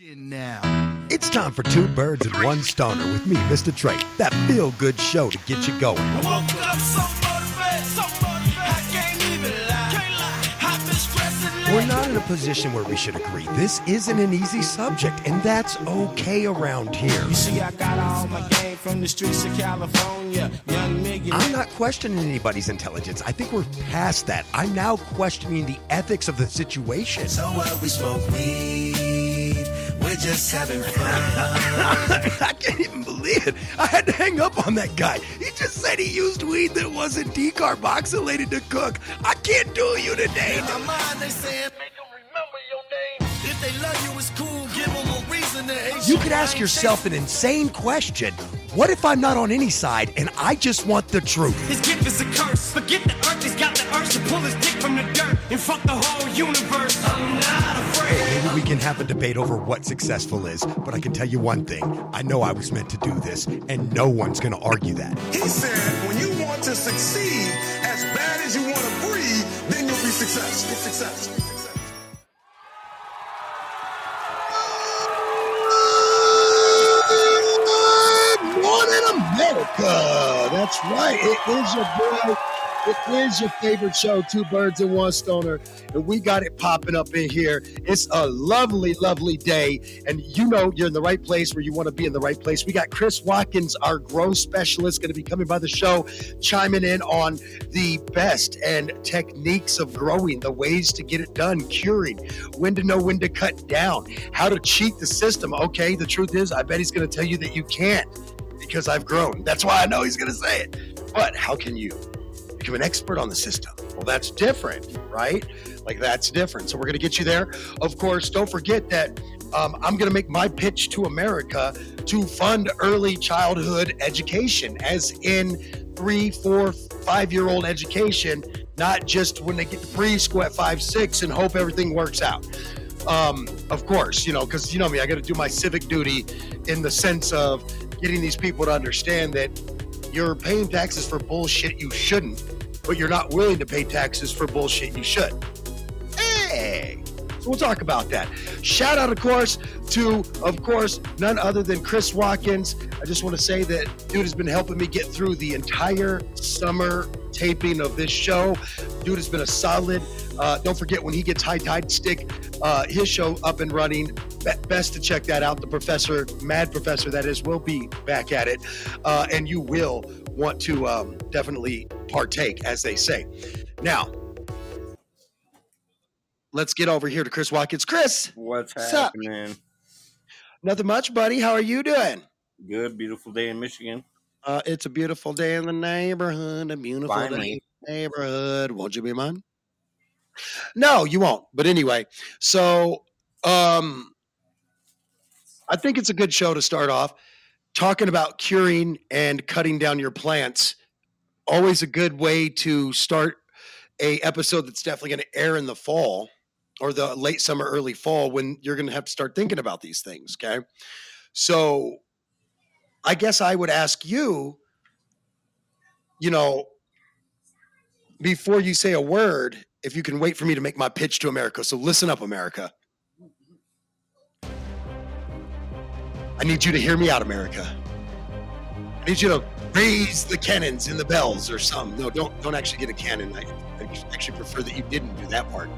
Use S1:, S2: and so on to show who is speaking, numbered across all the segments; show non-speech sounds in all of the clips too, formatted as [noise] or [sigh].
S1: Now, it's time for two birds and one stoner with me, MistaTre. That feel good show to get you going. We're not in a position where we should agree. This isn't an easy subject, and that's okay around here.
S2: You see, I got all my game from the streets of California. Young nigga.
S1: I'm not questioning anybody's intelligence. I think we're past that. I'm now questioning the ethics of the situation.
S3: So what? We smoke weed. We're just having fun. [laughs]
S1: I can't even believe it. I had to hang up on that guy. He just said he used weed that wasn't decarboxylated to cook. I can't do you today.
S3: In my mind, they saying, make them remember your name. If they love you, it's cool.
S1: You could ask yourself an insane question. What if I'm not on any side and I just want the truth?
S2: His gift is a curse. Forget the earth, he's got the urge to pull his dick from the dirt and fuck the whole universe. I'm not afraid.
S1: Maybe we can have a debate over what successful is, but I can tell you one thing. I know I was meant to do this, and no one's going to argue that.
S4: He said, when you want to succeed as bad as you want to breathe, then you'll be successful. Successful.
S1: America. That's right. It is your boy. It is your favorite show, Two Birds and One Stoner. And we got it popping up in here. It's a lovely, lovely day. And you know you're in the right place where you want to be in the right place. We got Chris Watkins, our growth specialist, going to be coming by the show, chiming in on the best and techniques of growing, the ways to get it done, curing, when to know when to cut down, how to cheat the system. Okay, the truth is, I bet he's going to tell you that you can't because I've grown. That's why I know he's going to say it. But how can you become an expert on the system? Well, that's different, right? Like that's different. So we're going to get you there. Of course, don't forget that um, I'm going to make my pitch to America to fund early childhood education, as in three, four, five year old education, not just when they get to preschool at five, six and hope everything works out. Um, of course, you know, because you know me, I got to do my civic duty in the sense of getting these people to understand that you're paying taxes for bullshit you shouldn't, but you're not willing to pay taxes for bullshit you should. Hey, we'll talk about that. Shout out, of course, to, of course, none other than Chris Watkins. I just want to say that dude has been helping me get through the entire summer taping of this show. Dude has been a solid. Uh, don't forget when he gets High Tide Stick, uh, his show up and running. Be- best to check that out. The professor, Mad Professor, that is, will be back at it, uh, and you will want to um, definitely partake, as they say. Now, let's get over here to Chris Watkins. Chris,
S5: What's
S1: What's up?
S5: happening?
S1: nothing much, buddy. How are you doing?
S5: Good, beautiful day in Michigan.
S1: Uh, it's a beautiful day in the neighborhood. A beautiful day
S5: Finally.
S1: in the neighborhood. Won't you be mine? No, you won't. But anyway, so um, I think it's a good show to start off talking about curing and cutting down your plants. Always a good way to start a episode that's definitely going to air in the fall or the late summer, early fall when you're going to have to start thinking about these things. Okay, so I guess I would ask you, you know, before you say a word, if you can wait for me to make my pitch to America. So listen up, America. I need you to hear me out, America. I need you to raise the cannons and the bells or something. No, don't don't actually get a cannon. I, I actually prefer that you didn't do that part.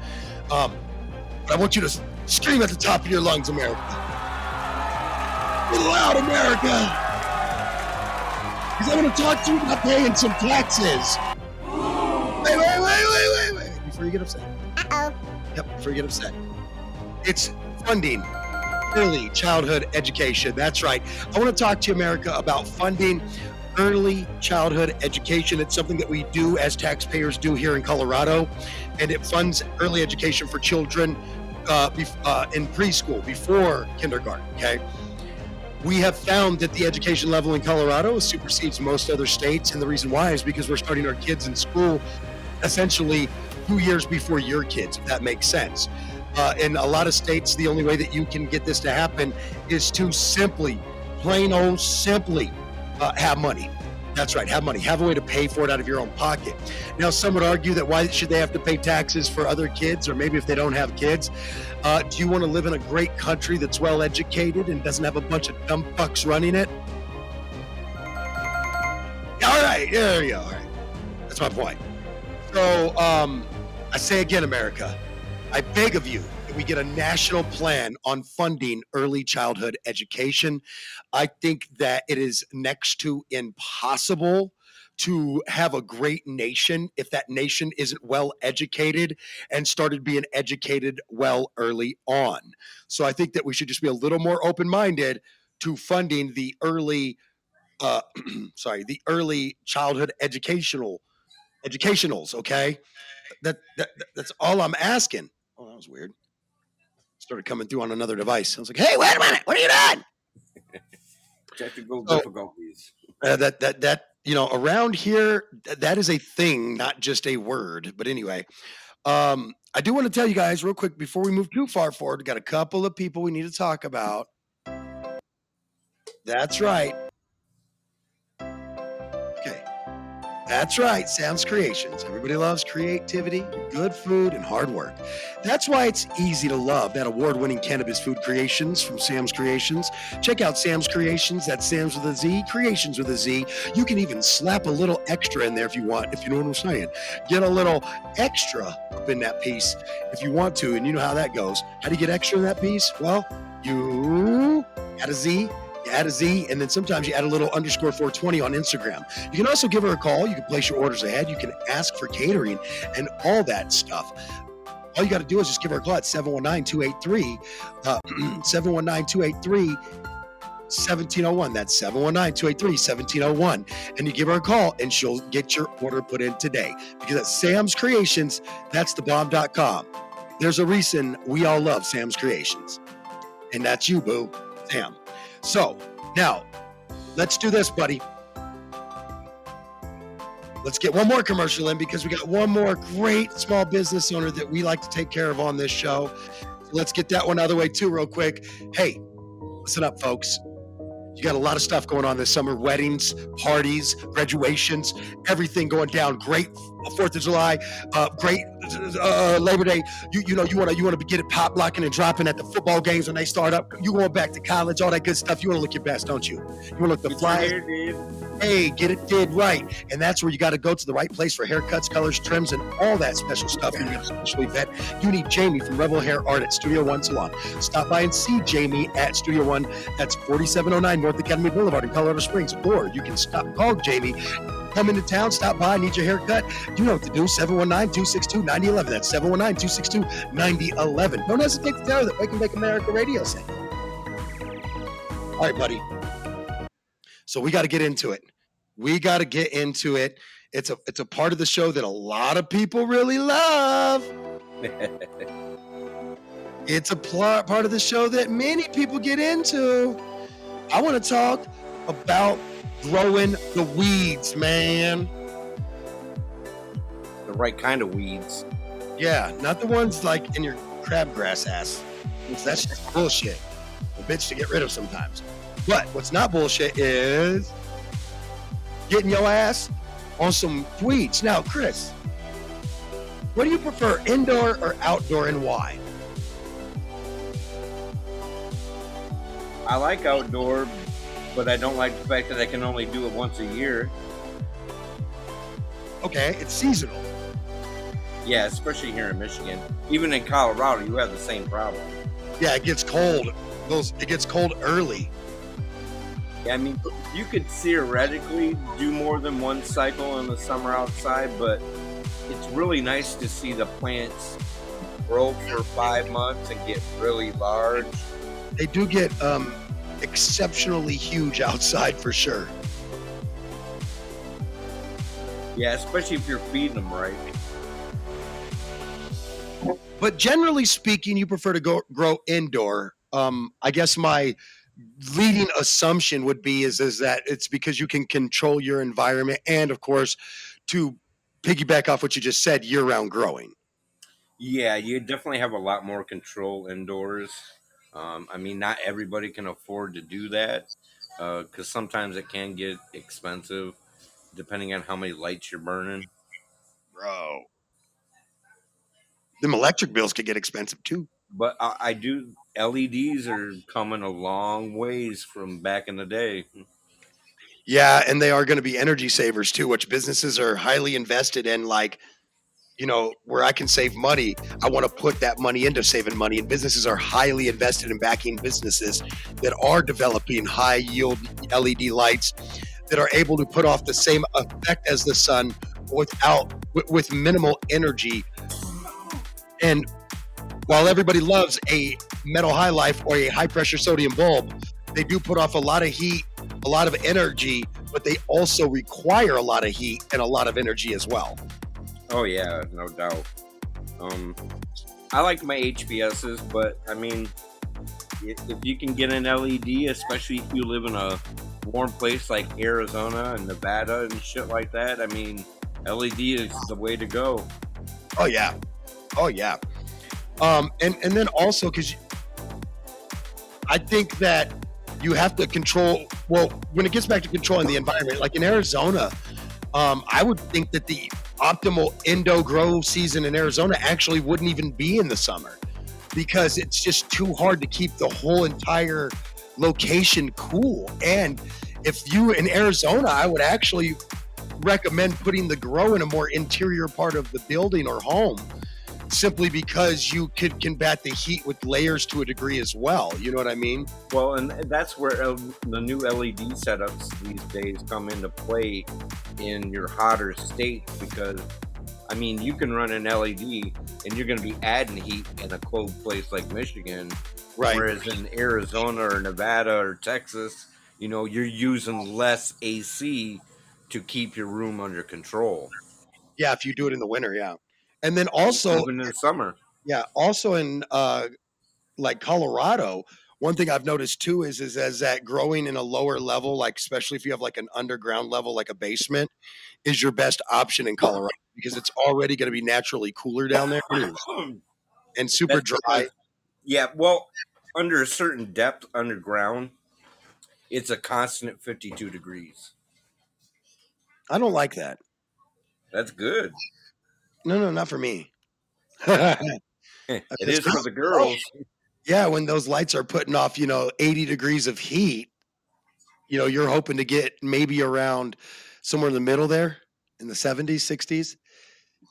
S1: Um, I want you to scream at the top of your lungs, America. Get loud, America. Because I want to talk to you about paying some taxes. Wait, wait, wait, wait, wait, wait. Before you get upset. Uh-oh. Yep, before you get upset. It's funding early childhood education. That's right. I want to talk to you, America, about funding early childhood education. It's something that we do as taxpayers do here in Colorado, and it funds early education for children uh, uh, in preschool before kindergarten. Okay. We have found that the education level in Colorado supersedes most other states, and the reason why is because we're starting our kids in school essentially two years before your kids, if that makes sense. Uh, in a lot of states, the only way that you can get this to happen is to simply, plain old simply, uh, have money. That's right. Have money. Have a way to pay for it out of your own pocket. Now, some would argue that why should they have to pay taxes for other kids, or maybe if they don't have kids? Uh, do you want to live in a great country that's well educated and doesn't have a bunch of dumb fucks running it? All right, there you go. That's my point. So, um, I say again, America, I beg of you we get a national plan on funding early childhood education. I think that it is next to impossible to have a great nation if that nation isn't well educated and started being educated well early on. So I think that we should just be a little more open minded to funding the early, uh, [clears throat] sorry, the early childhood educational educationals. Okay, that, that that's all I'm asking. Oh, that was weird. Started coming through on another device. I was like, "Hey, wait a minute! What are you doing?" [laughs]
S5: Technical
S1: So-
S5: difficulties.
S1: Uh, that that that you know around here th- that is a thing, not just a word. But anyway, um, I do want to tell you guys real quick before we move too far forward. We got a couple of people we need to talk about. That's right. That's right, Sam's Creations. Everybody loves creativity, good food, and hard work. That's why it's easy to love that award winning cannabis food creations from Sam's Creations. Check out Sam's Creations. That's Sam's with a Z, Creations with a Z. You can even slap a little extra in there if you want, if you know what I'm saying. Get a little extra up in that piece if you want to, and you know how that goes. How do you get extra in that piece? Well, you add a Z, add a Z, and then sometimes you add a little underscore 420 on Instagram. You can also give her a call. You can place your orders ahead. You can ask for catering and all that stuff. All you got to do is just give her a call at 719 283 uh, [clears throat] 719 283 1701. That's 719 283 1701. And you give her a call and she'll get your order put in today. Because at Sam's Creations, that's the bomb.com. There's a reason we all love Sam's Creations. And that's you, boo, Sam. So now let's do this, buddy. Let's get one more commercial in because we got one more great small business owner that we like to take care of on this show. Let's get that one out of the way too, real quick. Hey, listen up, folks. You got a lot of stuff going on this summer weddings, parties, graduations, everything going down. Great Fourth of July, uh, great uh, Labor Day. You you know you want to you want to get it pop locking and dropping at the football games when they start up. You going back to college, all that good stuff. You want to look your best, don't you? You want to look the fly. Hey, get it did right. And that's where you got to go to the right place for haircuts, colors, trims, and all that special stuff you need a special event. You need Jamie from Rebel Hair Art at Studio One Salon. Stop by and see Jamie at Studio One. That's 4709 North Academy Boulevard in Colorado Springs. Or you can stop, call Jamie. Come into town, stop by, need your haircut. You know what to do. 719 262 9011. That's 719 262 9011. Don't hesitate to tell her that Wake and Bake America Radio sent. All right, buddy. So we got to get into it. We got to get into it. It's a it's a part of the show that a lot of people really love. [laughs] It's a pl- part of the show that many people get into. I want to talk about growing the weeds, man.
S5: The right kind of weeds.
S1: Yeah, not the ones like in your crabgrass ass. That's just bullshit. A bitch to get rid of sometimes. But what's not bullshit is getting your ass on some weeds. Now, Chris, what do you prefer, indoor or outdoor, and why?
S5: I like outdoor, but I don't like the fact that I can only do it once a year.
S1: Okay, it's seasonal.
S5: Yeah, especially here in Michigan. Even in Colorado, you have the same problem.
S1: Yeah, it gets cold. Those it gets cold early.
S5: Yeah, I mean, you could theoretically do more than one cycle in the summer outside, but it's really nice to see the plants grow for five months and get really large.
S1: They do get um, exceptionally huge outside for sure.
S5: Yeah, especially if you're feeding them right.
S1: But generally speaking, you prefer to go grow indoor. Um, I guess my leading assumption would be is is that it's because you can control your environment and of course to piggyback off what you just said year-round growing
S5: Yeah, you definitely have a lot more control indoors. Um, I mean, not everybody can afford to do that because sometimes it can get expensive. depending on how many lights you're burning.
S1: bro. Them electric bills could get expensive too.
S5: But I, I do. LEDs are coming a long ways from back in the day.
S1: Yeah, and they are going to be energy savers too, which businesses are highly invested in. Like, you know, where I can save money, I want to put that money into saving money. And businesses are highly invested in backing businesses that are developing high yield LED lights that are able to put off the same effect as the sun without with, minimal energy. And while everybody loves a metal halide or a high pressure sodium bulb, they do put off a lot of heat, a lot of energy, but they also require a lot of heat and a lot of energy as well.
S5: Oh yeah, no doubt. Um, I like my HPSs, but I mean, if, if you can get an LED, especially if you live in a warm place like Arizona and Nevada and shit like that, I mean, LED is the way to go.
S1: Oh yeah, oh yeah. Um, and and then also because I think that you have to control. Well, when it gets back to controlling the environment, like in Arizona, um, I would think that the optimal endo grow season in Arizona actually wouldn't even be in the summer because it's just too hard to keep the whole entire location cool. And if you in Arizona, I would actually recommend putting the grow in a more interior part of the building or home simply because you could combat the heat with layers to a degree as well. You know what I mean?
S5: Well, and that's where the new LED setups these days come into play in your hotter states because, I mean, you can run an LED and you're going to be adding heat in a cold place like Michigan.
S1: Right.
S5: Whereas in Arizona or Nevada or Texas, you know, you're using less AC to keep your room under control.
S1: Yeah, if you do it in the winter, yeah. And then also,
S5: in the summer.
S1: yeah, also in uh, like Colorado, one thing I've noticed too is is as that growing in a lower level, like especially if you have like an underground level, like a basement, is your best option in Colorado because it's already going to be naturally cooler down there [coughs] and super
S5: That's
S1: dry.
S5: Yeah, well, under a certain depth underground, it's a constant 52 degrees.
S1: I don't like that.
S5: That's good.
S1: No, no, not for me. [laughs] [laughs]
S5: it is for the [laughs] oh, girls.
S1: yeah, when those lights are putting off, you know, 80 degrees of heat, you know, you're hoping to get maybe around somewhere in the middle there in the 70s, 60s.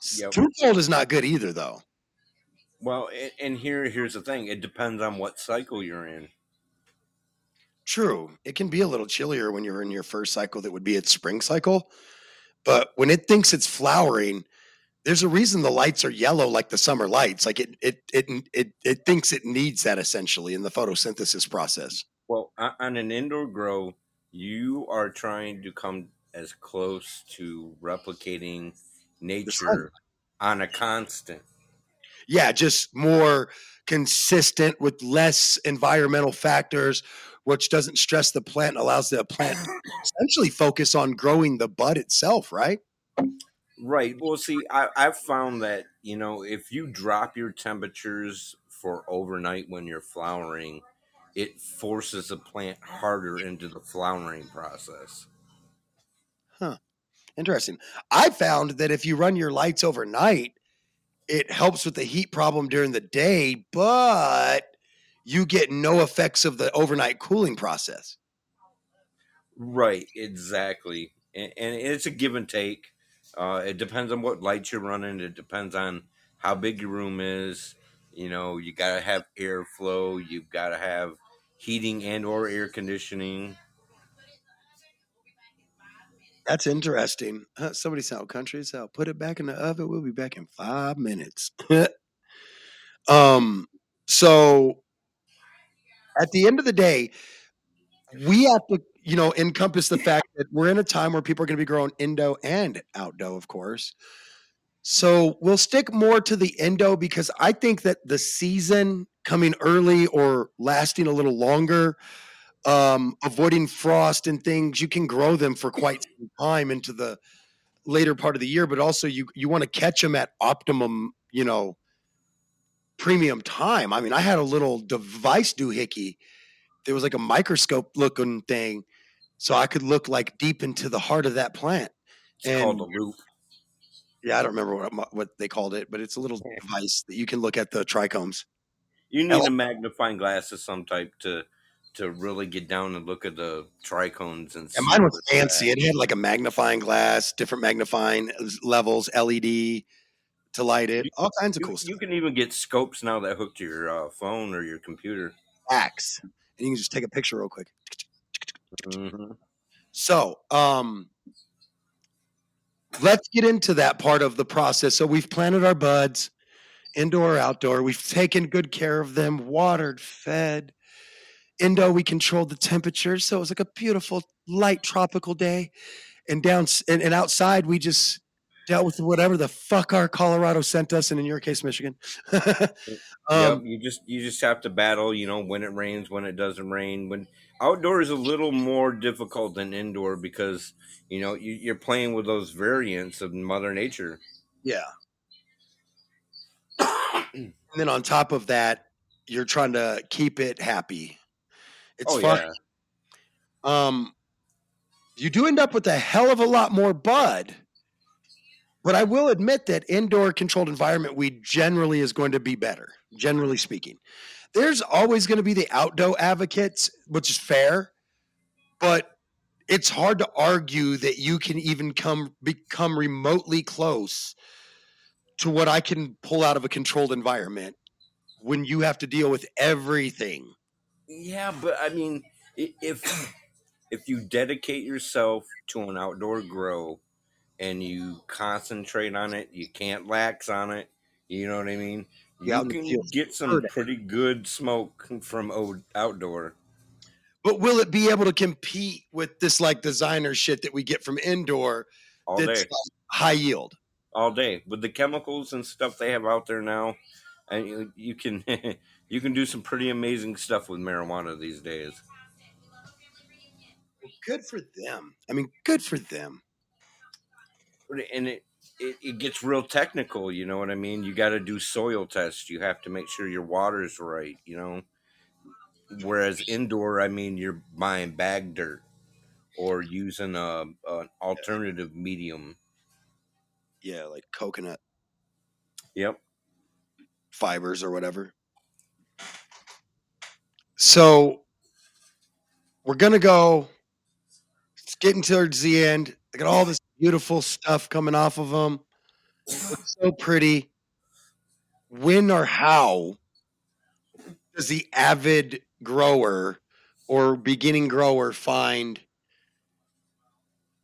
S1: S-
S5: Yep.
S1: Too cold is not good either, though.
S5: Well, and, and here here's the thing. It depends on what cycle you're in.
S1: True. It can be a little chillier when you're in your first cycle that would be its spring cycle. But when it thinks it's flowering, there's a reason the lights are yellow like the summer lights. Like it it it it, it thinks it needs that essentially in the photosynthesis process.
S5: Well, on an indoor grow, you are trying to come as close to replicating nature on a constant.
S1: Yeah, just more consistent with less environmental factors, which doesn't stress the plant and allows the plant to essentially focus on growing the bud itself, right?
S5: Right. Well, see, I, I've found that, you know, if you drop your temperatures for overnight when you're flowering, it forces the plant harder into the flowering process. Huh.
S1: Interesting. I found that if you run your lights overnight, it helps with the heat problem during the day, but you get no effects of the overnight cooling process.
S5: Right. Exactly. And, and it's a give and take. Uh, it depends on what lights you're running. It depends on how big your room is. You know, you got to have airflow. You've got to have heating and or air conditioning.
S1: That's interesting. Uh, somebody sound country as hell. Put it back in the oven. We'll be back in five minutes. [laughs] um, so at the end of the day, we have to, you know, encompass the fact that we're in a time where people are going to be growing indo and outdo, of course. So we'll stick more to the indo because I think that the season coming early or lasting a little longer, um, avoiding frost and things, you can grow them for quite some time into the later part of the year. But also, you you want to catch them at optimum, you know, premium time. I mean, I had a little device doohickey. There was like a microscope looking thing, so I could look like deep into the heart of that plant.
S5: It's called a loupe.
S1: yeah, I don't remember what what they called it, but it's a little device that you can look at the trichomes.
S5: You need
S1: like-
S5: a magnifying glass of some type to to really get down and look at the trichomes and.
S1: And
S5: see
S1: mine was fancy.
S5: at.
S1: It had like a magnifying glass, different magnifying levels, LED to light it, all kinds of
S5: You,
S1: cool stuff.
S5: you can even get scopes now that hook to your uh, phone or your computer.
S1: Axe, and you can just take a picture real quick.
S5: Hmm
S1: So, um, let's get into that part of the process. So we've planted our buds, indoor, outdoor. We've taken good care of them, watered, fed. Indo, we controlled the temperature, so it was like a beautiful, light tropical day. And down and, and outside, we just dealt with whatever the fuck our Colorado sent us, and in your case, Michigan. [laughs]
S5: yep,
S1: um,
S5: you just you just have to battle. You know when it rains, when it doesn't rain. When outdoor is a little more difficult than indoor because you know you, you're playing with those variants of Mother Nature.
S1: Yeah. [coughs] and then on top of that, you're trying to keep it happy. It's
S5: oh
S1: fun.
S5: yeah,
S1: Um, you do end up with a hell of a lot more bud. But I will admit that indoor controlled environment we generally is going to be better, generally speaking. There's always going to be the outdoor advocates, which is fair, but it's hard to argue that you can even come become remotely close to what I can pull out of a controlled environment when you have to deal with everything.
S5: yeah. But I mean, if if you dedicate yourself to an outdoor grow and you concentrate on it, you can't lax on it. You know what I mean? You
S1: in
S5: can get some pretty good smoke from outdoor.
S1: But will it be able to compete with this like designer shit that we get from indoor
S5: all
S1: that's
S5: day.
S1: high yield?
S5: all day with the chemicals and stuff they have out there now and you, you can [laughs] you can do some pretty amazing stuff with marijuana these days
S1: Good for them. I mean, good for them.
S5: And it it, it gets real technical you know what i mean you got to do soil tests you have to make sure your water's right you know whereas indoor i mean you're buying bag dirt or using a an alternative medium
S1: Yeah, like coconut
S5: yep
S1: fibers or whatever. So we're gonna go. It's getting towards the end. I got all this beautiful stuff coming off of them. Looks so pretty. When or how does the avid grower or beginning grower find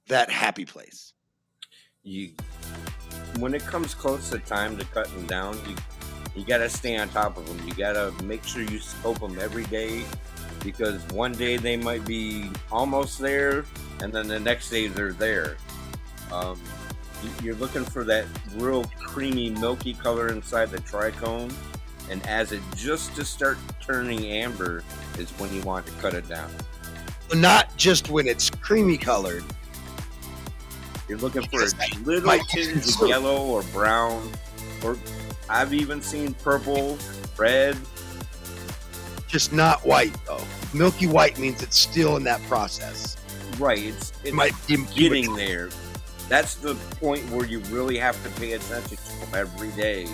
S1: that happy place?
S5: you when it comes close to time to cut them down you you got to stay on top of them you got to make sure you scope them every day because one day they might be almost there and then the next day they're there um, you- you're looking for that real creamy milky color inside the trichome and as it just to start turning amber is when you want to cut it down
S1: Not just when it's creamy colored.
S5: You're looking for
S1: Because
S5: a little tinge [laughs] of yellow or brown, or I've even seen purple, red.
S1: Just not white though. Milky white means it's still in that process.
S5: Right, it's
S1: It might be
S5: getting there. That's the point where you really have to pay attention to them every day,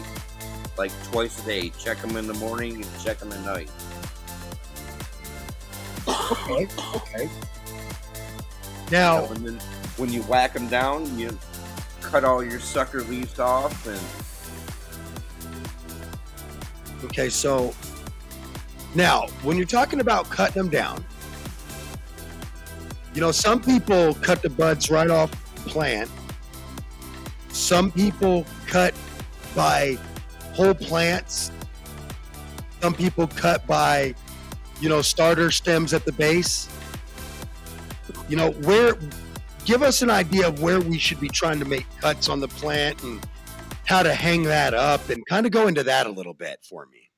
S5: like twice a day. Check them in the morning and check them at night.
S1: Okay. Okay.
S5: You
S1: Now,
S5: know, and then when you whack them down, you cut all your sucker leaves off, and
S1: okay, so now when you're talking about cutting them down, you know, some people cut the buds right off the plant. Some people cut by whole plants. Some people cut by, you know, starter stems at the base. You know, where give us an idea of where we should be trying to make cuts on the plant and how to hang that up and kind of go into that a little bit for me.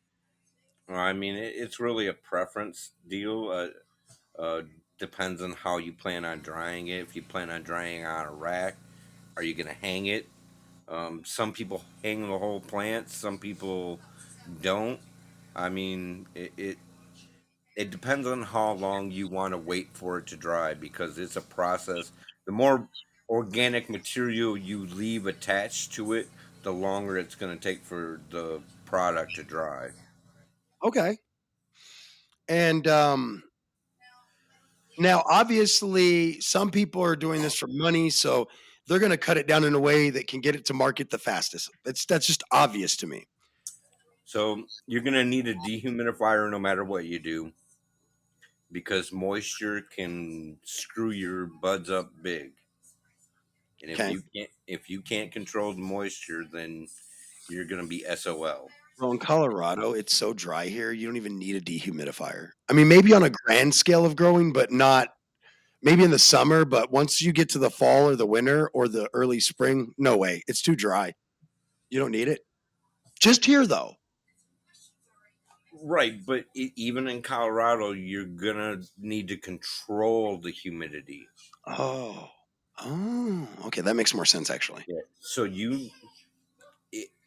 S5: I mean, it's really a preference deal. Uh, uh, depends on how you plan on drying it. If you plan on drying on a rack, are you going to hang it? Um, some people hang the whole plant. Some people don't. I mean, it, it it depends on how long you want to wait for it to dry because it's a process. The more organic material you leave attached to it, the longer it's going to take for the product to dry.
S1: Okay. And um now obviously some people are doing this for money, so they're going to cut it down in a way that can get it to market the fastest. That's that's just obvious to me.
S5: So you're going to need a dehumidifier no matter what you do because moisture can screw your buds up big. And if
S1: Okay.
S5: you can't if you can't control the moisture, then you're going to be SOL.
S1: Well, in Colorado, it's so dry here, you don't even need a dehumidifier. I mean, maybe on a grand scale of growing, but not maybe in the summer, but once you get to the fall or the winter or the early spring, no way. It's too dry. You don't need it. Just here though.
S5: Right, but e- even in Colorado, you're going to need to control the humidity.
S1: Oh. Oh, okay, that makes more sense actually.
S5: So you,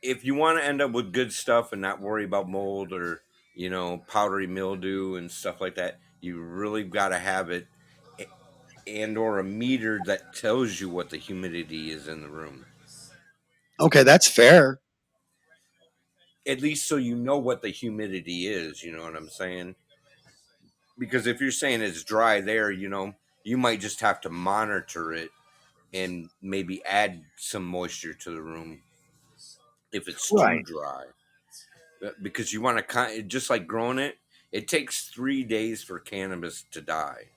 S5: if you want to end up with good stuff and not worry about mold or you know powdery mildew and stuff like that, you really got to have it, and or a meter that tells you what the humidity is in the room.
S1: Okay, that's fair.
S5: At least so you know what the humidity is. You know what I'm saying? Because if you're saying it's dry there, you know you might just have to monitor it and maybe add some moisture to the room if it's
S1: Right.
S5: too dry. Uh, Because you want to kind just like growing it, it takes three days for cannabis to die.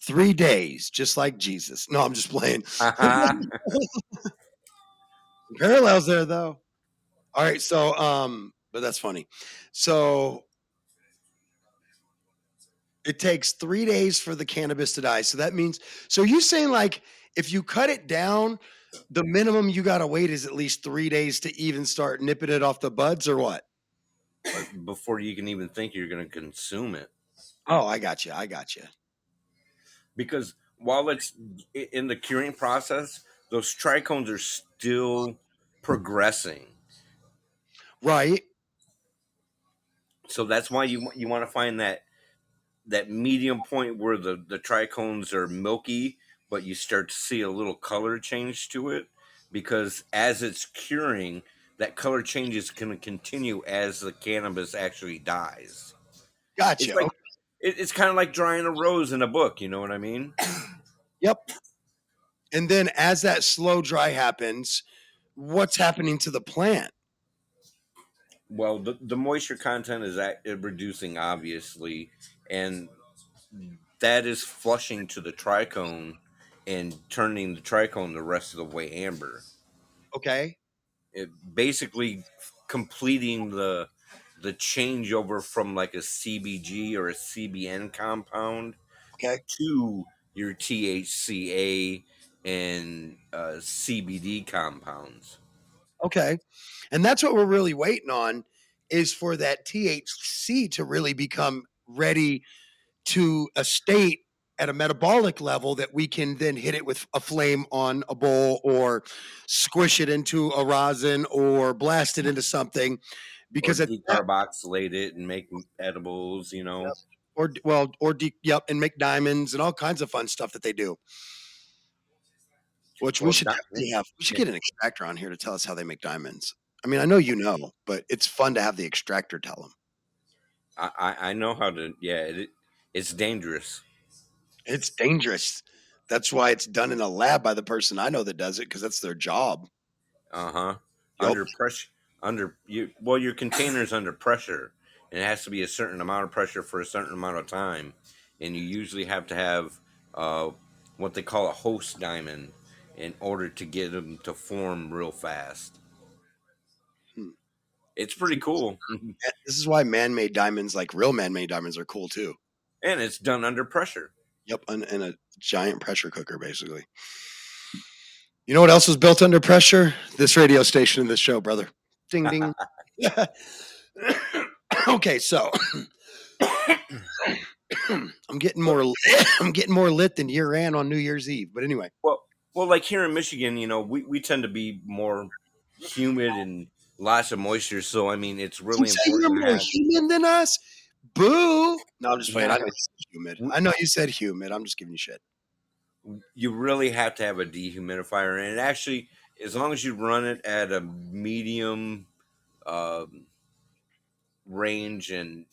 S1: Three days, just like Jesus. No, I'm just playing.
S5: Uh-huh. [laughs] [laughs]
S1: Parallels there though. All right, so um, but that's funny. So it takes three days for the cannabis to die. So that means so you saying like if you cut it down, the minimum you gotta wait is at least three days to even start nipping it off the buds or what?
S5: Before you can even think you're going to consume it.
S1: Oh, I got you. I got you.
S5: because while it's in the curing process, those trichomes are still progressing.
S1: Right.
S5: So that's why you you want to find that that medium point where the the trichomes are milky, but you start to see a little color change to it because as it's curing, that color change is going to continue as the cannabis actually dies.
S1: Gotcha.
S5: It's like it, it's kind of like drying a rose in a book. You know what I mean? [clears throat]
S1: Yep. And then as that slow dry happens, what's happening to the plant?
S5: Well, the, the moisture content is at, reducing, obviously, and that is flushing to the trichome and turning the trichome the rest of the way amber.
S1: Okay.
S5: It basically completing the the changeover from like a CBG or a CBN compound
S1: Okay.
S5: to your THCA and uh, CBD compounds.
S1: Okay. And that's what we're really waiting on is for that THC to really become ready to a state at a metabolic level that we can then hit it with a flame on a bowl or squish it into a rosin or blast it into something because
S5: or decarboxylate it and make edibles, you know.
S1: Yep. or well or de- yep and make diamonds and all kinds of fun stuff that they do which we should definitely have we should get an extractor on here to tell us how they make diamonds i mean i know you know but it's fun to have the extractor tell them
S5: I, I I know how to. Yeah, it, it's dangerous.
S1: It's dangerous that's why it's done in a lab by the person i know that does it because that's their job
S5: Uh huh.
S1: Yup.
S5: Under pressure, under you. Well, your container's under pressure, and it has to be a certain amount of pressure for a certain amount of time, and you usually have to have uh, what they call a host diamond in order to get them to form real fast.
S1: Hmm.
S5: It's pretty cool, [laughs]
S1: this is why man-made diamonds like real man-made diamonds are cool too
S5: and it's done under pressure.
S1: Yep and, in a giant pressure cooker basically you know what else was built under pressure this radio station and this show brother ding ding [laughs] [coughs] okay so [coughs] i'm getting more lit, [coughs] i'm getting more lit than year end on new year's eve but anyway
S5: Well, well, like here in Michigan, you know, we, we tend to be more humid and lots of moisture. So I mean, it's really
S1: you say you're
S5: important. to
S1: more
S5: have-
S1: human than us boo no i'm just playing i
S5: Yeah.
S1: know you said humid i know you said humid i'm just giving you shit
S5: you really have to have a dehumidifier, and it actually, as long as you run it at a medium um, range and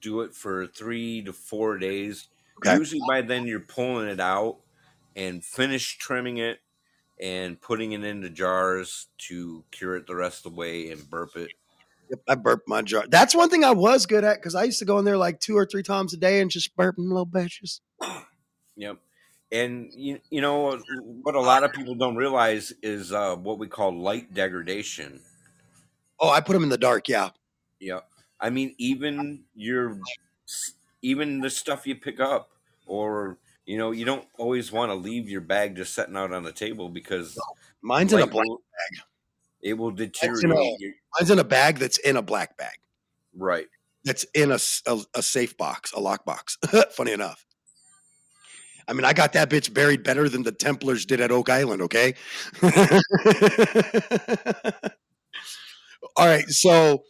S5: do it for three to four days,
S1: Okay.
S5: usually by then you're pulling it out and finish trimming it and putting it into jars to cure it the rest of the way and burp it.
S1: I burp my jar. That's one thing I was good at because I used to go in there like two or three times a day and just burp burping little batches.
S5: Yep. And you, you know what a lot of people don't realize is uh, what we call light degradation.
S1: Oh, I put them in the dark. Yeah.
S5: Yeah. I mean, even your, even the stuff you pick up, or you know, you don't always want to leave your bag just sitting out on the table because
S1: Mine's in a black.
S5: will- It will
S1: in a-
S5: deteriorate.
S1: Mine's in a bag that's in a black bag.
S5: right.
S1: That's in a a safe box, a lock box. [laughs] Funny enough. I mean, I got that bitch buried better than the Templars did at Oak Island. Okay. [laughs] All right. So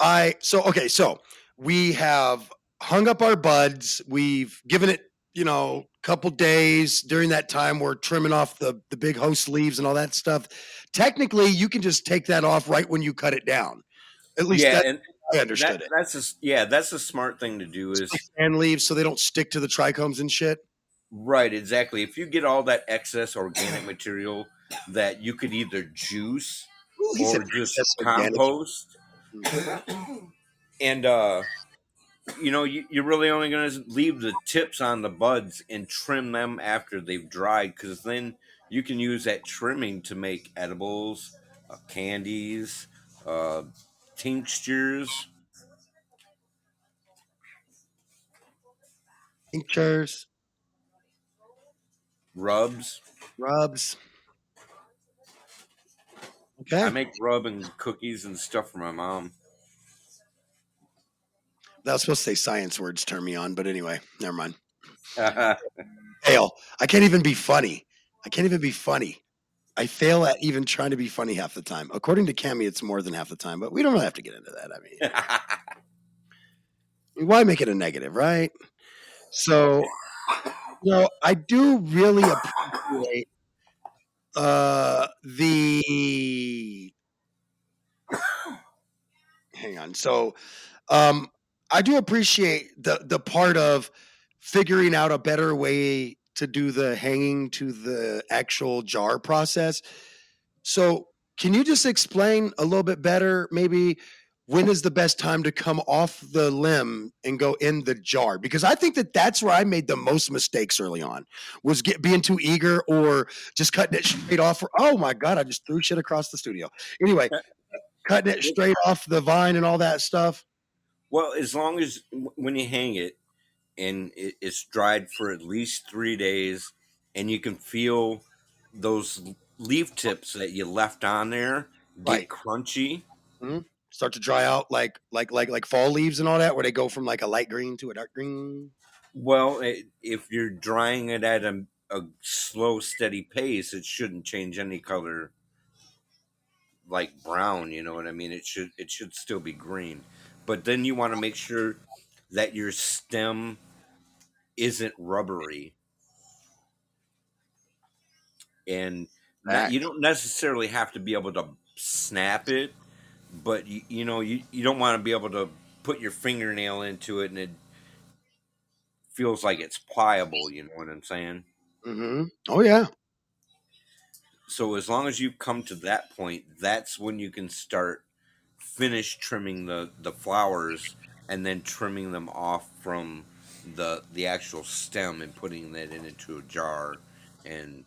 S1: I so okay. So we have hung up our buds. We've given it, you know, a couple days. During that time, we're trimming off the the big host leaves and all that stuff. Technically, you can just take that off right when you cut it down. At least
S5: Yeah,
S1: that,
S5: and
S1: I understood
S5: that,
S1: it.
S5: that's a, yeah, that's a smart thing to do. Is
S1: And leaves so they don't stick to the trichomes and shit.
S5: Right, exactly. If you get all that excess organic material that you could either juice
S1: Ooh,
S5: or just
S1: organic.
S5: compost, and uh, you know, you, you're really only going to leave the tips on the buds and trim them after they've dried, because then you can use that trimming to make edibles, uh, candies, uh, tinctures.
S1: Tinctures,
S5: Rubs.
S1: rubs. Okay.
S5: I make rub and cookies and stuff for my mom.
S1: That was supposed to say science words turn me on, but anyway, never mind. [laughs] Fail. I can't even be funny. I can't even be funny. I fail at even trying to be funny half the time. According to Cami, it's more than half the time, but we don't really have to get into that. I mean, [laughs] why make it a negative, right? So, you know, I do really appreciate uh, the. [coughs] Hang on. So, um, I do appreciate the the part of figuring out a better way to do the hanging to the actual jar process. So, can you just explain a little bit better, maybe? when is the best time to come off the limb and go in the jar because i think that that's where i made the most mistakes early on was get being too eager or just cutting it straight off oh my god i just threw shit across the studio anyway cutting it straight off the vine and all that stuff
S5: Well, as long as when you hang it and it's dried for at least three days, and you can feel those leaf tips that you left on there get
S1: Right.
S5: crunchy. Mm-hmm.
S1: start to dry out like like like like fall leaves and all that where they go from like a light green to a dark green
S5: Well, it, if you're drying it at a, a slow, steady pace, it shouldn't change any color like brown. You know what I mean? It should it should still be green, but then you want to make sure that your stem isn't rubbery, and you don't necessarily have to be able to snap it, but you, you know you, you don't want to be able to put your fingernail into it and it feels like it's pliable. You know what I'm saying?
S1: mm-hmm. oh yeah
S5: So as long as you come to that point, that's when you can start finish trimming the the flowers and then trimming them off from the the actual stem and putting that in into a jar and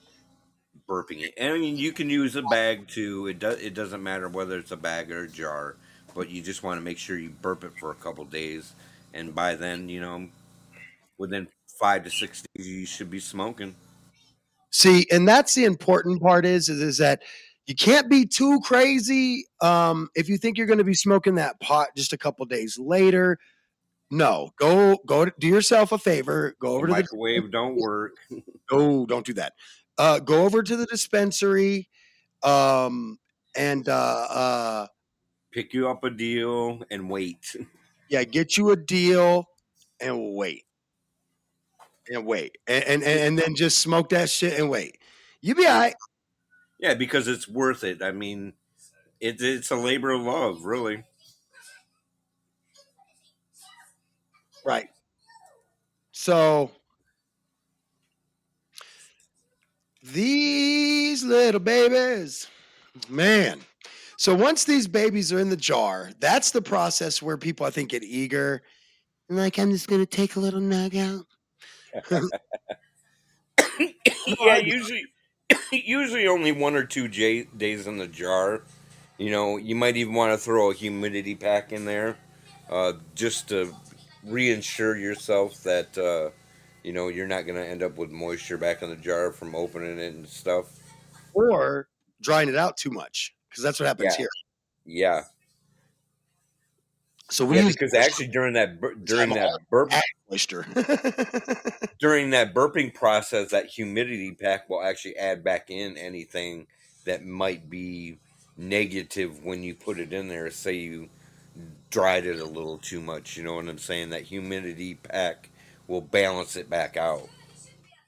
S5: burping it. And I mean, you can use a bag too. It does it doesn't matter whether it's a bag or a jar, but you just want to make sure you burp it for a couple days, and by then, you know, within five to six days, you should be smoking.
S1: See, and that's the important part is, is is that you can't be too crazy. Um, if you think you're going to be smoking that pot just a couple days later, no, go go do yourself a favor. Go over to the
S5: microwave don't work.
S1: no, don't do that. Uh, go over to the dispensary, um, and uh, uh,
S5: pick you up a deal and wait.
S1: yeah, get you a deal and wait. and wait, and and, and then just smoke that shit and wait. You be all right.
S5: Yeah, because it's worth it. I mean, it, it's a labor of love, really.
S1: Right. So these little babies, man. So once these babies are in the jar, that's the process where people I think get eager. And like, I'm just gonna take a little nug out. [laughs]
S5: yeah, usually, [coughs] usually only one or two j- days in the jar. You know, you might even want to throw a humidity pack in there, uh, just to reinsure yourself that uh, you know you're not going to end up with moisture back in the jar from opening it and stuff.
S1: Or drying it out too much. Because that's what happens
S5: Yeah.
S1: here.
S5: Yeah,
S1: So we
S5: yeah,
S1: use
S5: because actually during that during that burp
S1: moisture. [laughs]
S5: during that burping process, that humidity pack will actually add back in anything that might be negative when you put it in there. Say you dried it a little too much, you know what I'm saying? That humidity pack will balance it back out.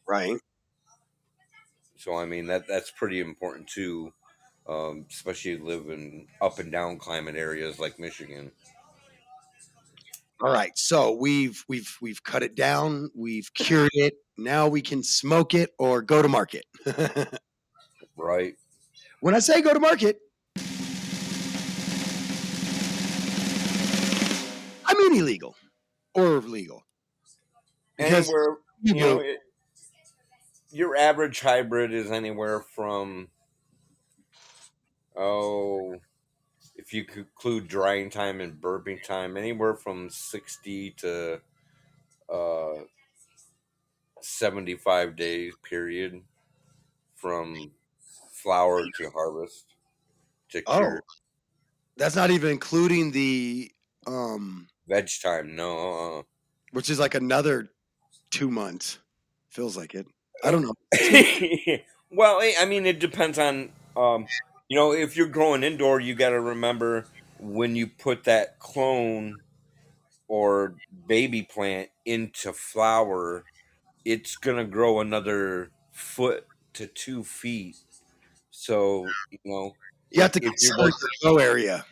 S1: right.
S5: So I mean that that's pretty important too, um, especially if you live in up and down climate areas like Michigan.
S1: All right. So we've we've we've cut it down, we've cured [laughs] it. Now we can smoke it or go to market. [laughs]
S5: Right?
S1: when I say go to market, I mean illegal or legal. Because
S5: Anywhere
S1: you
S5: you know, it, your average hybrid is anywhere from oh if you could include drying time and burping time anywhere from 60 to uh 75 days period from flower to harvest to
S1: Oh. That's not even including the um
S5: veg time no uh-uh.
S1: which is like another two months. Feels like it. I don't know. [laughs]
S5: well, I I mean, it depends on, um, you know, if you're growing indoor, you got to remember when you put that clone or baby plant into flower, it's gonna grow another foot to two feet. So you know,
S1: You have to
S5: if you're
S1: consider
S5: working,
S1: your grow area.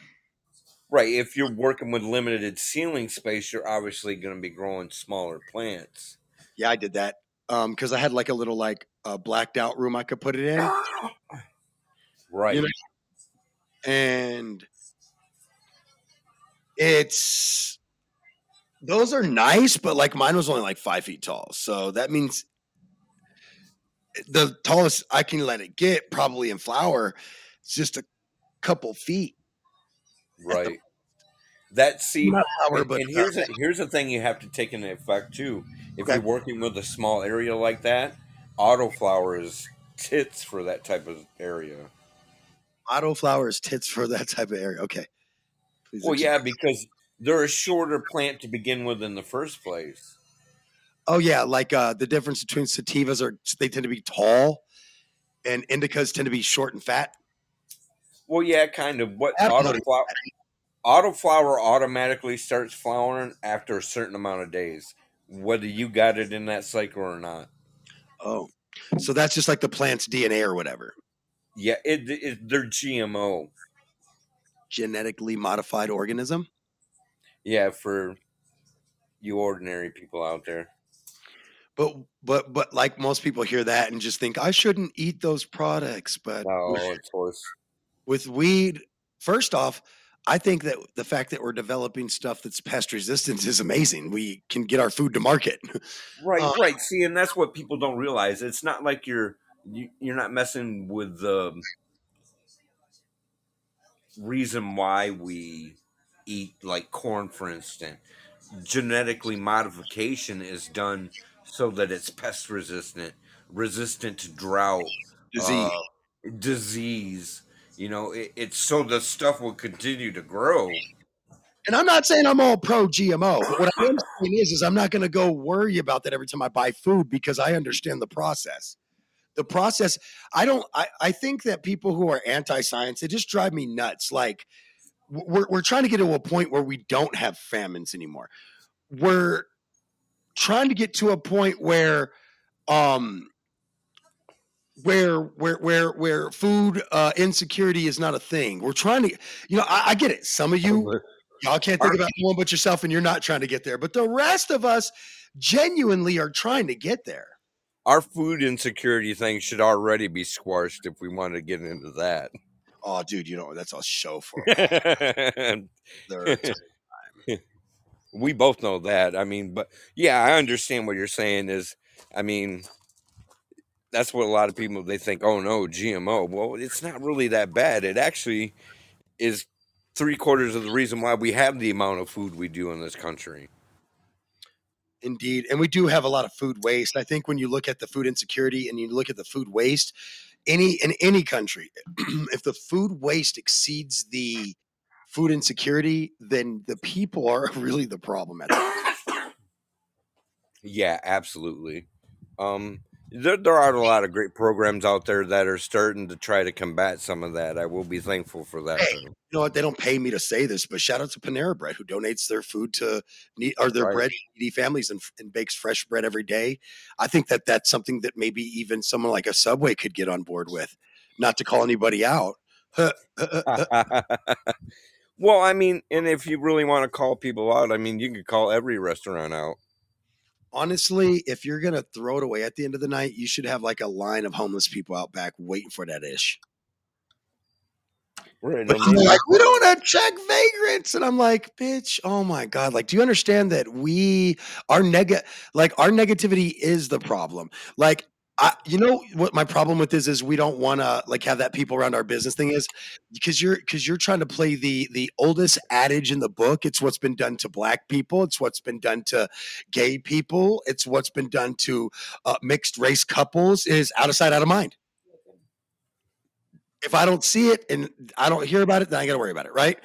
S5: right, if you're working with limited ceiling space, you're obviously going to be growing smaller plants.
S1: Yeah, I did that. Um, because I had like a little like uh, blacked out room I could put it in. [gasps]
S5: Right.
S1: You know, and it's those are nice, but like mine was only like five feet tall, so that means the tallest I can let it get, probably in flower, it's just a couple feet.
S5: Right. That see,
S1: flower,
S5: and,
S1: but
S5: and here's a, here's the thing you have to take into effect too. If
S1: Okay.
S5: you're working with a small area like that, autoflower is tits for that type of area.
S1: Auto flowers tits for that type of area. Okay. Please
S5: Well, yeah, because they're a shorter plant to begin with in the first place.
S1: Oh yeah, like uh the difference between sativas are they tend to be tall and indicas tend to be short and fat.
S5: Well, yeah, kind of. What autoflower? Autoflower automatically starts flowering after a certain amount of days, whether you got it in that cycle or not.
S1: Oh. So that's just like the plant's DNA or whatever.
S5: Yeah, it, it they're GMO.
S1: Genetically modified organism.
S5: Yeah, for you ordinary people out there.
S1: But but but like most people hear that and just think I shouldn't eat those products. But
S5: No,
S1: with,
S5: it's horse.
S1: with weed, first off, I think that the fact that we're developing stuff that's pest resistant is amazing. We can get our food to market.
S5: Right,
S1: Uh,
S5: right. See, and that's what people don't realize. It's not like you're you, you're not messing with the reason why we eat like corn, for instance. Genetically modification is done so that it's pest resistant, resistant to drought,
S1: Disease.
S5: uh, disease. You know, it, it's so the stuff will continue to grow.
S1: And I'm not saying I'm all pro GMO, but what I am saying is, is I'm not going to go worry about that every time I buy food because I understand the process. The process, I don't. I, I think that people who are anti-science, they just drive me nuts. Like we're we're trying to get to a point where we don't have famines anymore. We're trying to get to a point where um where where where where food uh insecurity is not a thing. We're trying to you know, I, I get it. Some of you y'all can't think about anyone but yourself and you're not trying to get there. But the rest of us genuinely are trying to get there.
S5: Our food insecurity thing should already be squashed if we want to get into that.
S1: Oh, dude, you know that's a show for [laughs] [laughs]
S5: we both know that. I mean, but yeah, I understand what you're saying. Is I mean, that's what a lot of people they think. Oh no, GMO. Well, it's not really that bad. It actually is three quarters of the reason why we have the amount of food we do in this country.
S1: Indeed. And we do have a lot of food waste. I think when you look at the food insecurity and you look at the food waste, any in any country, [clears throat] if the food waste exceeds the food insecurity, then the people are [laughs] really the problem at.
S5: Yeah, absolutely. Um, there, there are a lot of great programs out there that are starting to try to combat some of that. I will be thankful for that.
S1: Hey, you know what? They don't pay me to say this, but shout out to Panera Bread who donates their food to need or their
S5: Right.
S1: bread to needy families and, and bakes fresh bread every day. I think that that's something that maybe even someone like a Subway could get on board with. Not to call anybody out. [laughs] [laughs]
S5: well, I mean, and if you really want to call people out, I mean, you could call every restaurant out.
S1: Honestly, if you're gonna throw it away at the end of the night, you should have like a line of homeless people out back waiting for that ish.
S5: Right.
S1: But
S5: then-
S1: like, we don't want to check vagrants. And I'm like, bitch, oh my God. Like, do you understand that we our neg like our negativity is the problem? Like, I you know what my problem with this is we don't want to like have that people around our business thing is because you're because you're trying to play the the oldest adage in the book. It's what's been done to black people, it's what's been done to gay people, it's what's been done to uh, mixed race couples is out of sight, out of mind if I don't see it and I don't hear about it, then I got to worry about it, right?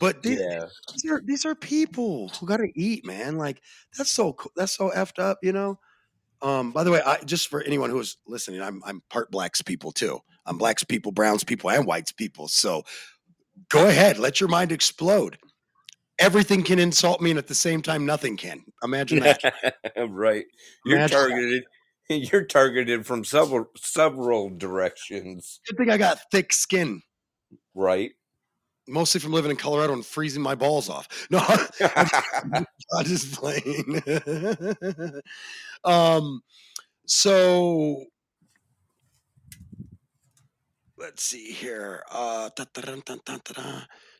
S1: But these,
S5: yeah.
S1: these are these are people who got to eat, man. Like that's so cool. That's so effed up, you know. Um, by the way, I just for anyone who is listening, I'm I'm part blacks people too. I'm blacks people, browns people, and whites people. So go ahead, let your mind explode. Everything can insult me, and at the same time, nothing can. Imagine that. [laughs]
S5: right. You're
S1: Imagine that.
S5: targeted. [laughs] You're targeted from several several directions.
S1: Good thing I got thick skin,
S5: Right.
S1: Mostly from living in Colorado and freezing my balls off. [laughs] No, I'm just playing. um, so let's see here. Uh,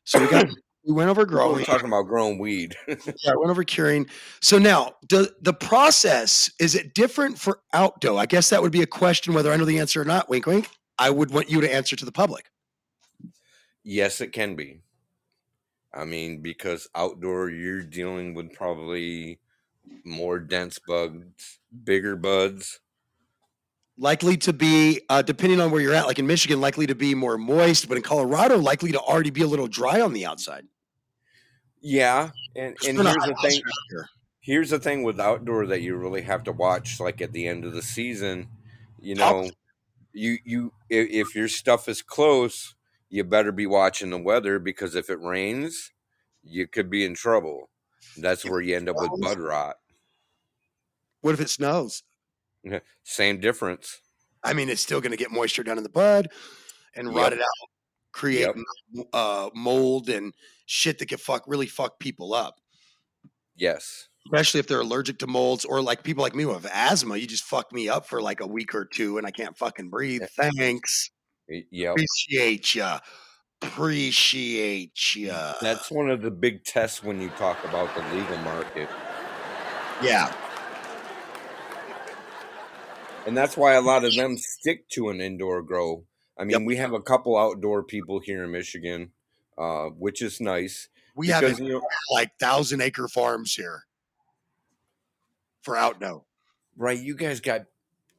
S1: so we got [coughs] we went over growing.
S5: We're talking about growing weed. [laughs]
S1: Yeah, went over curing. So now, the the process is it different for outdoor? I guess that would be a question whether I know the answer or not. Wink, wink. I would want you to answer to the public.
S5: Yes, it can be. I mean, because outdoor you're dealing with probably more dense bugs, bigger buds.
S1: likely to be uh, depending on where you're at like in michigan likely to be more moist but in colorado likely to already be a little dry on the outside
S5: Yeah, and and here's the thing.
S1: here.
S5: Here's the thing with outdoor that you really have to watch. Like at the end of the season, you know, you you if, if your stuff is close, you better be watching the weather because if it rains, you could be in trouble. That's where you end up with bud rot.
S1: what if it snows
S5: Same difference.
S1: i mean it's still going to get moisture down in the bud and rot it out create uh, mold and shit that could fuck really fuck people up
S5: Yes.
S1: especially if they're allergic to molds or like people like me who have asthma you just fuck me up for like a week or two and i can't fucking breathe thanks
S5: Y- Yep.
S1: appreciate ya appreciate ya
S5: That's one of the big tests when you talk about the legal market.
S1: yeah
S5: And that's why a lot of them stick to an indoor grow. I mean, we have a couple outdoor people here in Michigan, uh, which is nice.
S1: we have
S5: you know,
S1: like thousand acre farms here for out outdoor.
S5: right, you guys got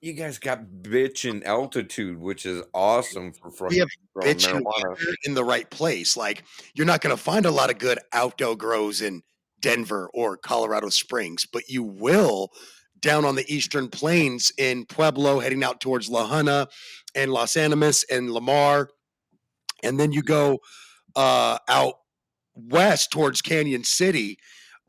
S5: you guys got bitch and altitude, which is awesome for from,
S1: We have
S5: from
S1: bitch
S5: marijuana.
S1: in the right place. Like you're not going to find a lot of good outdoor grows in Denver or Colorado Springs, but you will down on the eastern plains in Pueblo, heading out towards La Junta and Los Animas and Lamar, and then you go uh, out west towards Cañon City.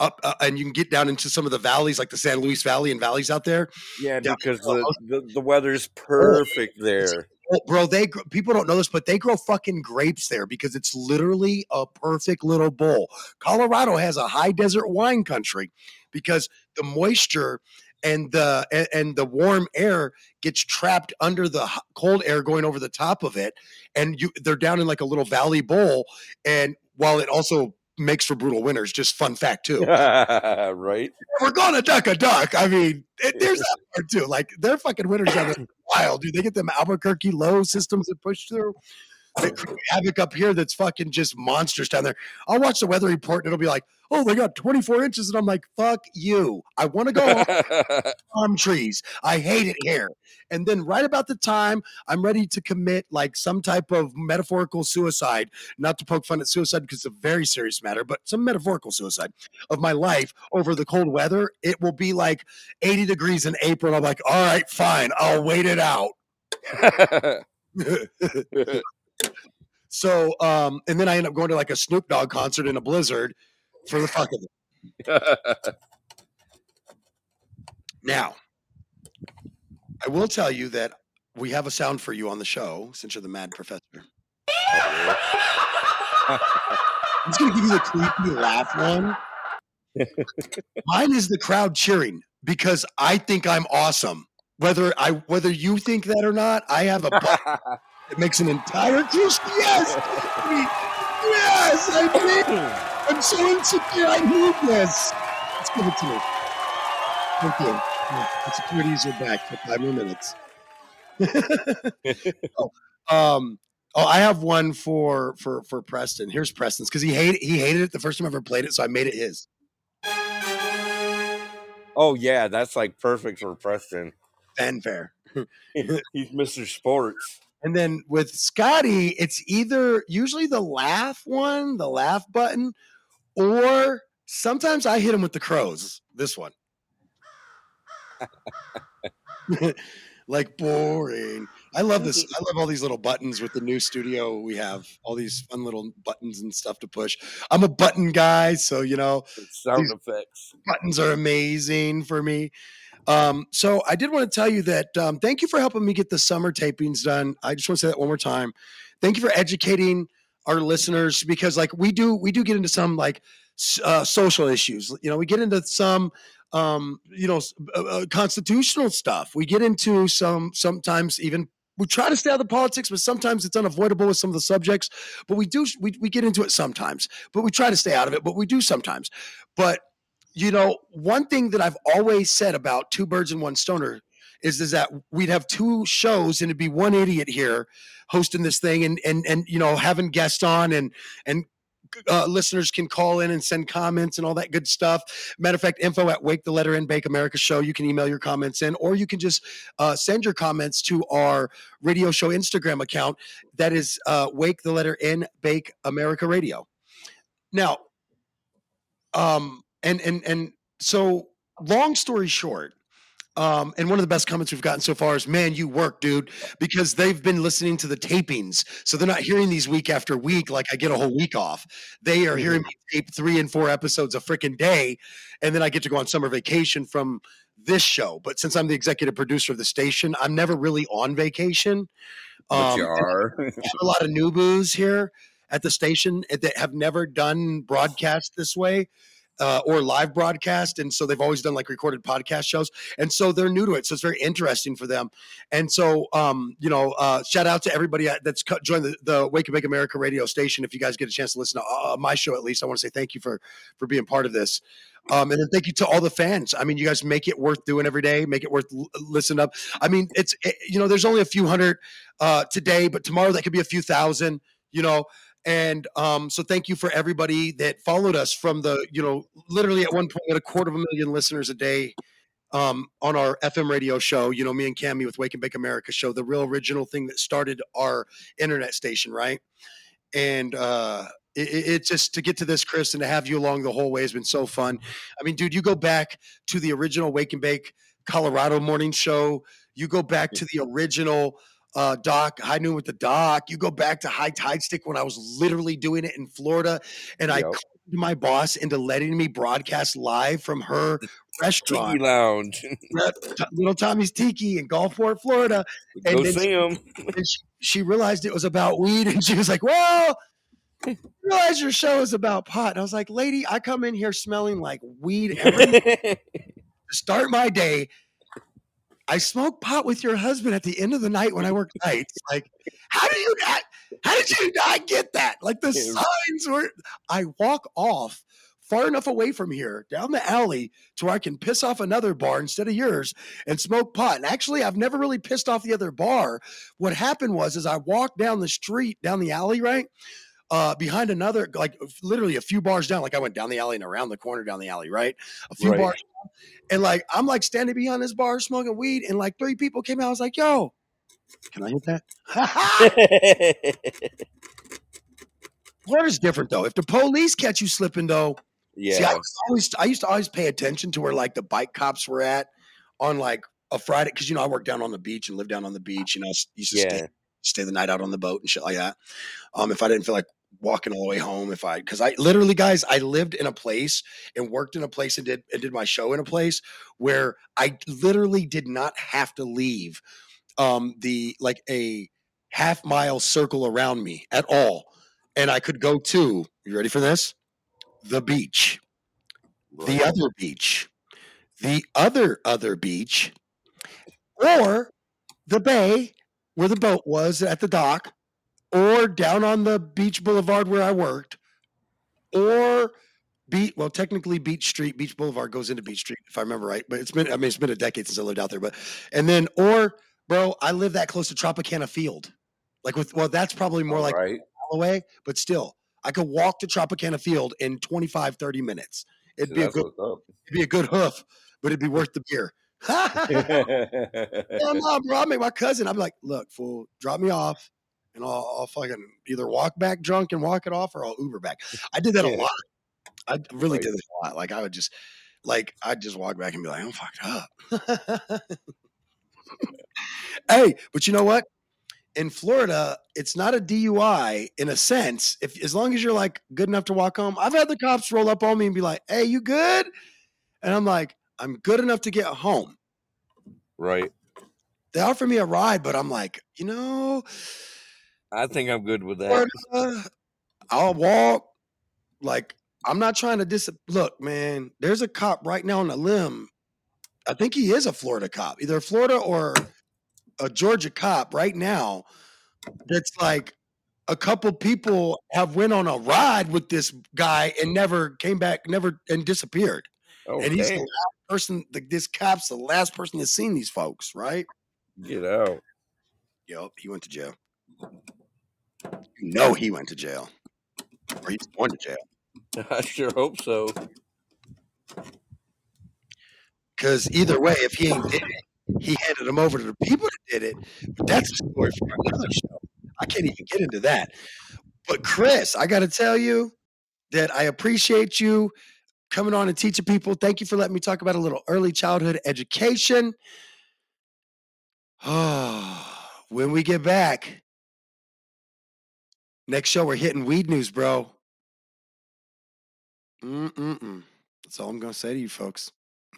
S1: Up uh, and you can get down into some of the valleys, like the San Luis Valley and valleys out there.
S5: Yeah,
S1: Yeah.
S5: because the, the, the weather's [laughs] perfect there.
S1: Oh, bro, they people don't know this, but they grow fucking grapes there because it's literally a perfect little bowl. Colorado has a high desert wine country because the moisture and the and, and the warm air gets trapped under the cold air going over the top of it, and you they're down in like a little valley bowl. And while it also makes for brutal winners. just fun fact too. [laughs]
S5: right?
S1: We're gonna duck a duck. I mean, it, there's that part too. Like their fucking winners are wild, dude. They get them Albuquerque low systems that push through. Havoc up here that's fucking just monstrous down there. I'll watch the weather report and it'll be like, oh, they got 24 inches. And I'm like, fuck you. I want to go [laughs] palm trees. I hate it here. And then right about the time I'm ready to commit like some type of metaphorical suicide, not to poke fun at suicide because it's a very serious matter, but some metaphorical suicide of my life over the cold weather, it will be like 80 degrees in April. I'm like, all right, fine, I'll wait it out. [laughs] [laughs] so, um, and then I end up going to like a Snoop Dogg concert in a blizzard for the fuck of it. [laughs] Now, I will tell you that we have a sound for you on the show since you're the mad professor. [laughs] I'm just gonna give you the creepy laugh one. Mine is the crowd cheering because I think I'm awesome. Whether I whether you think that or not, I have a [laughs] that makes an entire cruise. Yes, I mean, yes, I did. I'm so insecure. I need this. Let's give it to me. Thank you. Yeah, The securities are back for five more minutes. [laughs] oh, um, oh, I have one for for for Preston. Here's Preston's because he hated he hated it the first time I ever played it, so I made it his.
S5: oh yeah, that's like perfect for Preston.
S1: Fanfare. [laughs]
S5: He's Mr. Sports.
S1: And then with Scotty, it's either usually the laugh one, the laugh button, or sometimes I hit him with the crows. This one. [laughs] like boring. I love this. I love all these little buttons with the new studio we have. All these fun little buttons and stuff to push. I'm a button guy, so you know
S5: Sound effects.
S1: buttons are amazing for me. Um, so I did want to tell you that um, thank you for helping me get the summer tapings done. I just want to say that one more time. Thank you for educating our listeners because like we do we do get into some like uh, social issues. You know, we get into some um, you know uh, uh, constitutional stuff. We get into some sometimes even we try to stay out of the politics, but sometimes it's unavoidable with some of the subjects. But we do we, we get into it sometimes, but we try to stay out of it. But we do sometimes. But you know, one thing that I've always said about two birds and one stoner is is that we'd have two shows and it'd be one idiot here hosting this thing and and and you know having guests on and and uh, listeners can call in and send comments and all that good stuff. Matter of fact, info at Wake the Letter in Bake America Show. You can email your comments in, or you can just uh, send your comments to our radio show Instagram account. That is uh, Wake the Letter in Bake America Radio. Now, um, and and and so long story short, um, and one of the best comments we've gotten so far is, "Man, you work, dude," because they've been listening to the tapings, so they're not hearing these week after week like I get a whole week off. They are mm-hmm. hearing me tape three and four episodes a freaking day, and then I get to go on summer vacation from this show. But since I'm the executive producer of the station, I'm never really on vacation.
S5: But um,
S1: you
S5: are. [laughs]
S1: a lot of new boos here at the station eh, that have never done broadcast this way uh, or live broadcast. And so they've always done like recorded podcast shows. And so they're new to it. So it's very interesting for them. And so, um, you know, uh, shout out to everybody that's co- joined the, the Wake and Bake America radio station. If you guys get a chance to listen to uh, my show, at least I want to say thank you for, for being part of this. Um, and then thank you to all the fans. I mean, you guys make it worth doing every day, make it worth l- listening up. I mean, it's, it, you know, there's only a few hundred uh, today, but tomorrow that could be a few thousand, you know. And um, so thank you for everybody that followed us from the, you know, literally at one point we had a quarter of a million listeners a day um, on our FM radio show. You know, me and Cammy with Wake and Bake America show, the real original thing that started our internet station, right? And uh, it, it it just to get to this, Chris, and to have you along the whole way has been so fun. I mean, dude, you go back to the original Wake and Bake Colorado morning show. You go back to the original uh, Doc High Noon with the Doc. You go back to High Tide Stick when I was literally doing it in Florida, and I called my boss into letting me broadcast live from her [laughs]
S5: Tiki
S1: restaurant,
S5: Lounge. [laughs]
S1: Little Tommy's Tiki in Gulfport, Florida. And
S5: Go
S1: then
S5: see him. [laughs]
S1: she, she realized it was about weed and she was like, Well, I realize your show is about pot. And I was like, Lady, I come in here smelling like weed every to start my day. I smoke pot with your husband at the end of the night when I work nights. [laughs] Like, how do you not? How did you not get that? Like the signs were. I walk off far enough away from here down the alley to where I can piss off another bar instead of yours and smoke pot. And actually, I've never really pissed off the other bar. What happened was, is I walked down the street, down the alley, right? Uh, behind another, like literally a few bars down, like I went down the alley and around the corner down the alley, right? A few
S5: Right.
S1: bars down. And like I'm like standing behind this bar smoking weed, and like three people came out. I was like, "Yo, can I hit that?" [laughs] Florida's different though. If the police catch you slipping though, see, I
S5: yeah.
S1: always I used to always pay attention to where like the bike cops were at on like a Friday because you know I work down on the beach and live down on the beach. You know, I used to
S5: Yeah.
S1: stay stay the night out on the boat and shit like that. Um, if I didn't feel like walking all the way home, if I because I literally guys, I lived in a place and worked in a place and did and did my show in a place where I literally did not have to leave um the like a half mile circle around me at all. And I could go to, you ready for this? The beach the other beach, the other other beach, or the bay where the boat was at the dock, or down on the beach boulevard where I worked, or beach. Well, technically, Beach Street, Beach Boulevard goes into Beach Street, if I remember right. But it's been, I mean, it's been a decade since I lived out there. But and then, or bro, I live that close to Tropicana Field. Like with, well, that's probably more like
S5: right.
S1: away, but still, I could walk to Tropicana Field in 25, 30 minutes. It'd be a good it'd be a good hoof, but it'd be worth the beer. [laughs] [laughs]
S5: Up.
S1: no, bro. I make my cousin. I'm like, look, fool, drop me off, and I'll, I'll fucking either walk back drunk and walk it off, or I'll Uber back. [laughs] I did that a lot. I really
S5: Right.
S1: did it a lot. Like I would just, like I'd just walk back and be like, I'm fucked up. [laughs] hey, but you know what? In Florida, it's not a DUI in a sense. If as long as you're like good enough to walk home, I've had the cops roll up on me and be like, "Hey, you good?" And I'm like, "I'm good enough to get home."
S5: right.
S1: They offer me a ride, but I'm like, you know,
S5: I think I'm good with that.
S1: Florida, uh, I'll walk. Like, I'm not trying to dis. Look, man, there's a cop right now on the limb. I think he is a Florida cop, either Florida or a Georgia cop right now. That's like a couple people have went on a ride with this guy and never came back, never and disappeared.
S5: Oh,
S1: and he's the last person. Like this cop's the last person that's seen these folks, right?
S5: Get out.
S1: Yep, he went to jail. You know he went to jail. Or he's going to jail. [laughs]
S5: I sure hope so.
S1: Because either way, if he ain't did it, he handed him over to the people that did it. But that's a story for another show. I can't even get into that. But Chris, I got to tell you that I appreciate you coming on and teaching people. Thank you for letting me talk about a little early childhood education. Oh, [sighs] when we get back, next show we're hitting weed news, bro. Mm-mm-mm. That's all I'm gonna say to you folks.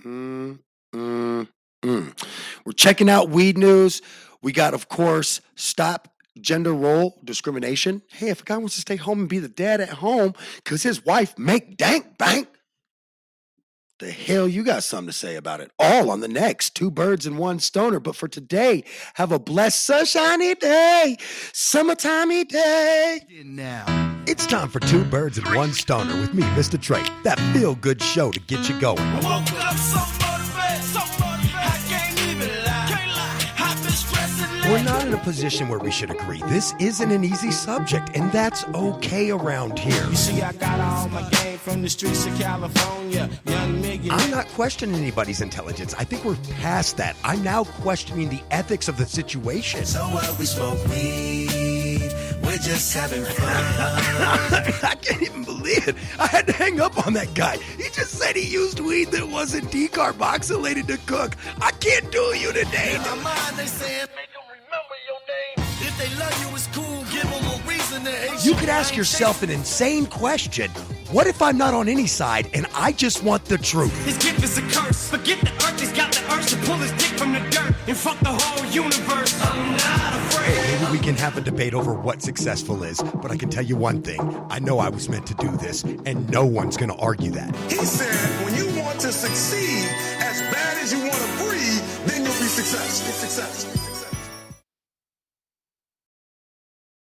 S1: Mm, mm, mm. We're checking out weed news. We got, of course, stop gender role discrimination. Hey, if a guy wants to stay home and be the dad at home because his wife make dank bank, the hell you got something to say about it? All on the next two birds and one stoner. But for today, have a blessed sunshiny day, summertimey day.
S6: Now, it's time for Two Birds and One Stoner with me, MistaTre. That feel good show to get you going. We're not in a position where we should agree. This isn't an easy subject, and that's okay around here.
S7: You see, I got all my game from the streets of California.
S6: I'm not questioning anybody's intelligence. I think we're past that. I'm now questioning the ethics of the situation.
S3: So what? We smoke weed. We're just having fun. [laughs]
S6: I can't even believe it. I had to hang up on that guy. He just said he used weed that wasn't decarboxylated to cook. I can't do you today.
S3: In my mind, they saying, make them remember your name. If they love you, it's cool. Give them a reason to hate
S6: You could ask yourself an insane question
S1: What if I'm not on any side and I just want the truth?
S2: His gift is a curse. Forget the earth, he's got the urge to pull his dick from the dirt and fuck the whole universe. I'm not afraid.
S1: Maybe we can have a debate over what successful is, but I can tell you one thing. I know I was meant to do this, and no one's going to argue that.
S4: He said, when you want to succeed as bad as you want to breathe, then you'll be successful. Successful.